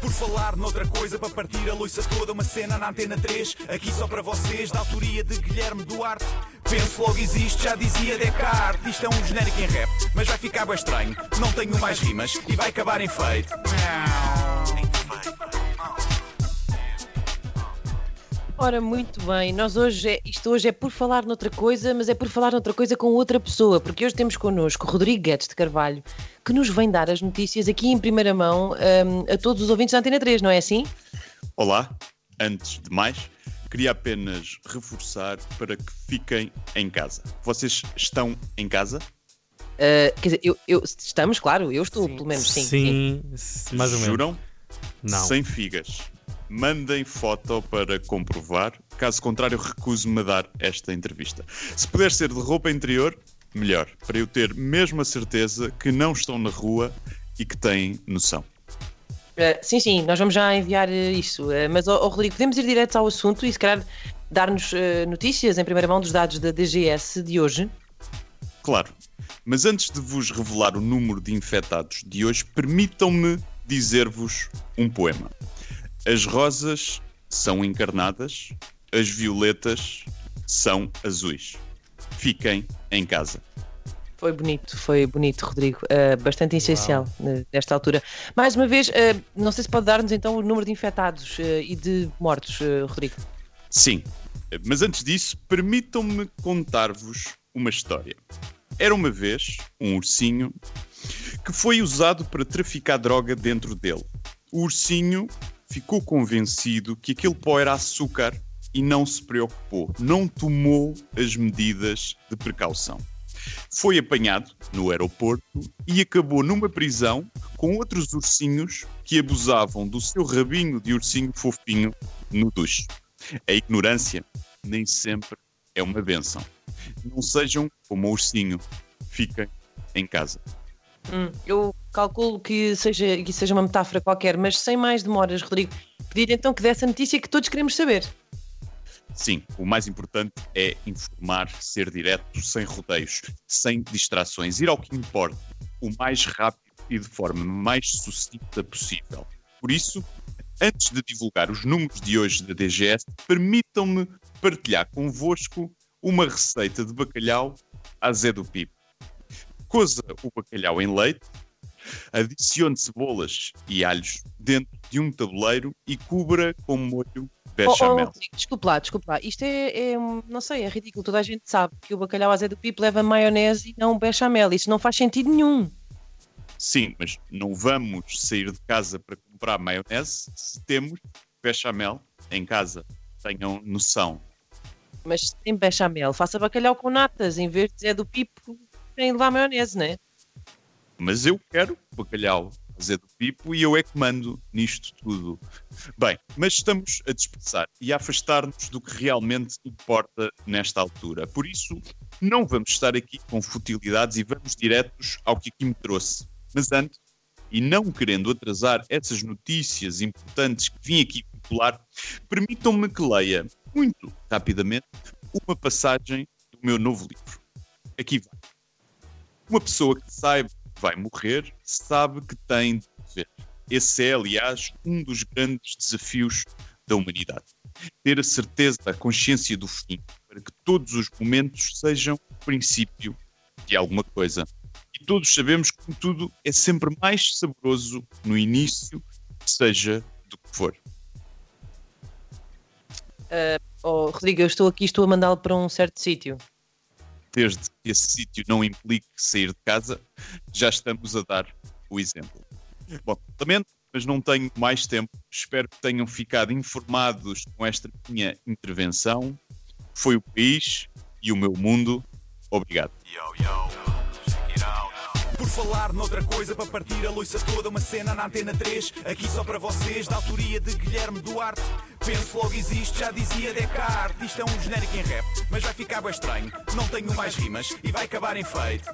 Por falar noutra coisa, para partir a loiça toda, uma cena na antena 3, aqui só para vocês, da autoria de Guilherme Duarte. Penso logo existe, já dizia Descartes. Isto é um genérico em rap, mas vai ficar bem estranho. Não tenho mais rimas e vai acabar em feito. Ora, muito bem, nós hoje, é, isto hoje é por falar noutra coisa, mas é por falar noutra coisa com outra pessoa, porque hoje temos connosco o Rodrigo Guedes de Carvalho, que nos vem dar as notícias aqui em primeira mão um, a todos os ouvintes da Antena 3, não é assim? Olá, antes de mais, queria apenas reforçar para que fiquem em casa. Vocês estão em casa? Uh, quer dizer, eu, eu, estamos, claro, eu estou, sim. pelo menos, sim. Sim, sim. mais ou menos. Juram? Não. Sem figas mandem foto para comprovar. Caso contrário, recuso-me a dar esta entrevista. Se puder ser de roupa interior, melhor, para eu ter mesmo a certeza que não estão na rua e que têm noção. Uh, sim, sim, nós vamos já enviar uh, isso. Uh, mas, oh, oh, Rodrigo, podemos ir direto ao assunto e se calhar dar-nos notícias em primeira mão dos dados da DGS de hoje? Claro. Mas antes de vos revelar o número de infectados de hoje, permitam-me dizer-vos um poema. As rosas são encarnadas, as violetas são azuis. Fiquem em casa. Foi bonito, foi bonito, Rodrigo. Uh, bastante essencial uh, nesta altura. Mais uma vez, uh, não sei se pode dar-nos então o número de infectados e de mortos, Rodrigo. Sim, mas antes disso, permitam-me contar-vos uma história. Era uma vez um ursinho que foi usado para traficar droga dentro dele. O ursinho ficou convencido que aquele pó era açúcar e não se preocupou, não tomou as medidas de precaução. Foi apanhado no aeroporto e acabou numa prisão com outros ursinhos que abusavam do seu rabinho de ursinho fofinho no duche. A ignorância nem sempre é uma benção. Não sejam como o ursinho, fiquem em casa. Hum, eu calculo que seja, que seja uma metáfora qualquer, mas sem mais demoras, Rodrigo, pedir então que desse a notícia que todos queremos saber. Sim, o mais importante é informar, ser direto, sem rodeios, sem distrações, ir ao que importa, o mais rápido e de forma mais sucinta possível. Por isso, antes de divulgar os números de hoje da DGS, permitam-me partilhar convosco uma receita de bacalhau à Zé do Pipo coza o bacalhau em leite, adicione cebolas e alhos dentro de um tabuleiro e cubra com molho bechamel. Oh, oh, desculpe lá, desculpe lá. Isto é, é, não sei, é ridículo. Toda a gente sabe que o bacalhau à Zé do Pipo leva maionese e não bechamel. Isso não faz sentido nenhum. Sim, mas não vamos sair de casa para comprar maionese se temos bechamel em casa. Tenham noção. Mas se tem bechamel, faça bacalhau com natas em vez de Zé do Pipo de levar maionese, não é? Mas eu quero bacalhau fazer do Pipo e eu é que mando nisto tudo. Bem, mas estamos a dispersar e a afastar-nos do que realmente importa nesta altura. Por isso, não vamos estar aqui com futilidades e vamos diretos ao que aqui me trouxe. Mas antes, e não querendo atrasar essas notícias importantes que vim aqui popular, permitam-me que leia, muito rapidamente, uma passagem do meu novo livro. Aqui vai. Uma pessoa que saiba que vai morrer sabe que tem de viver. Esse é, aliás, um dos grandes desafios da humanidade. Ter a certeza, a consciência do fim, para que todos os momentos sejam o princípio de alguma coisa. E todos sabemos que tudo é sempre mais saboroso no início, seja do que for. Uh, oh, Rodrigo, eu estou aqui, estou a mandá-lo para um certo sítio desde que esse sítio não implique sair de casa, já estamos a dar o exemplo. Bom, lamento, mas não tenho mais tempo. Espero que tenham ficado informados com esta minha intervenção. Foi o país e o meu mundo. Obrigado. Yo, yo. Por falar noutra coisa, para partir a loiça toda, uma cena na antena 3, aqui só para vocês, da autoria de Guilherme Duarte. Penso logo existe, já dizia Descartes. Isto é um genérico em rap, mas vai ficar bem estranho. Não tenho mais rimas e vai acabar em feito.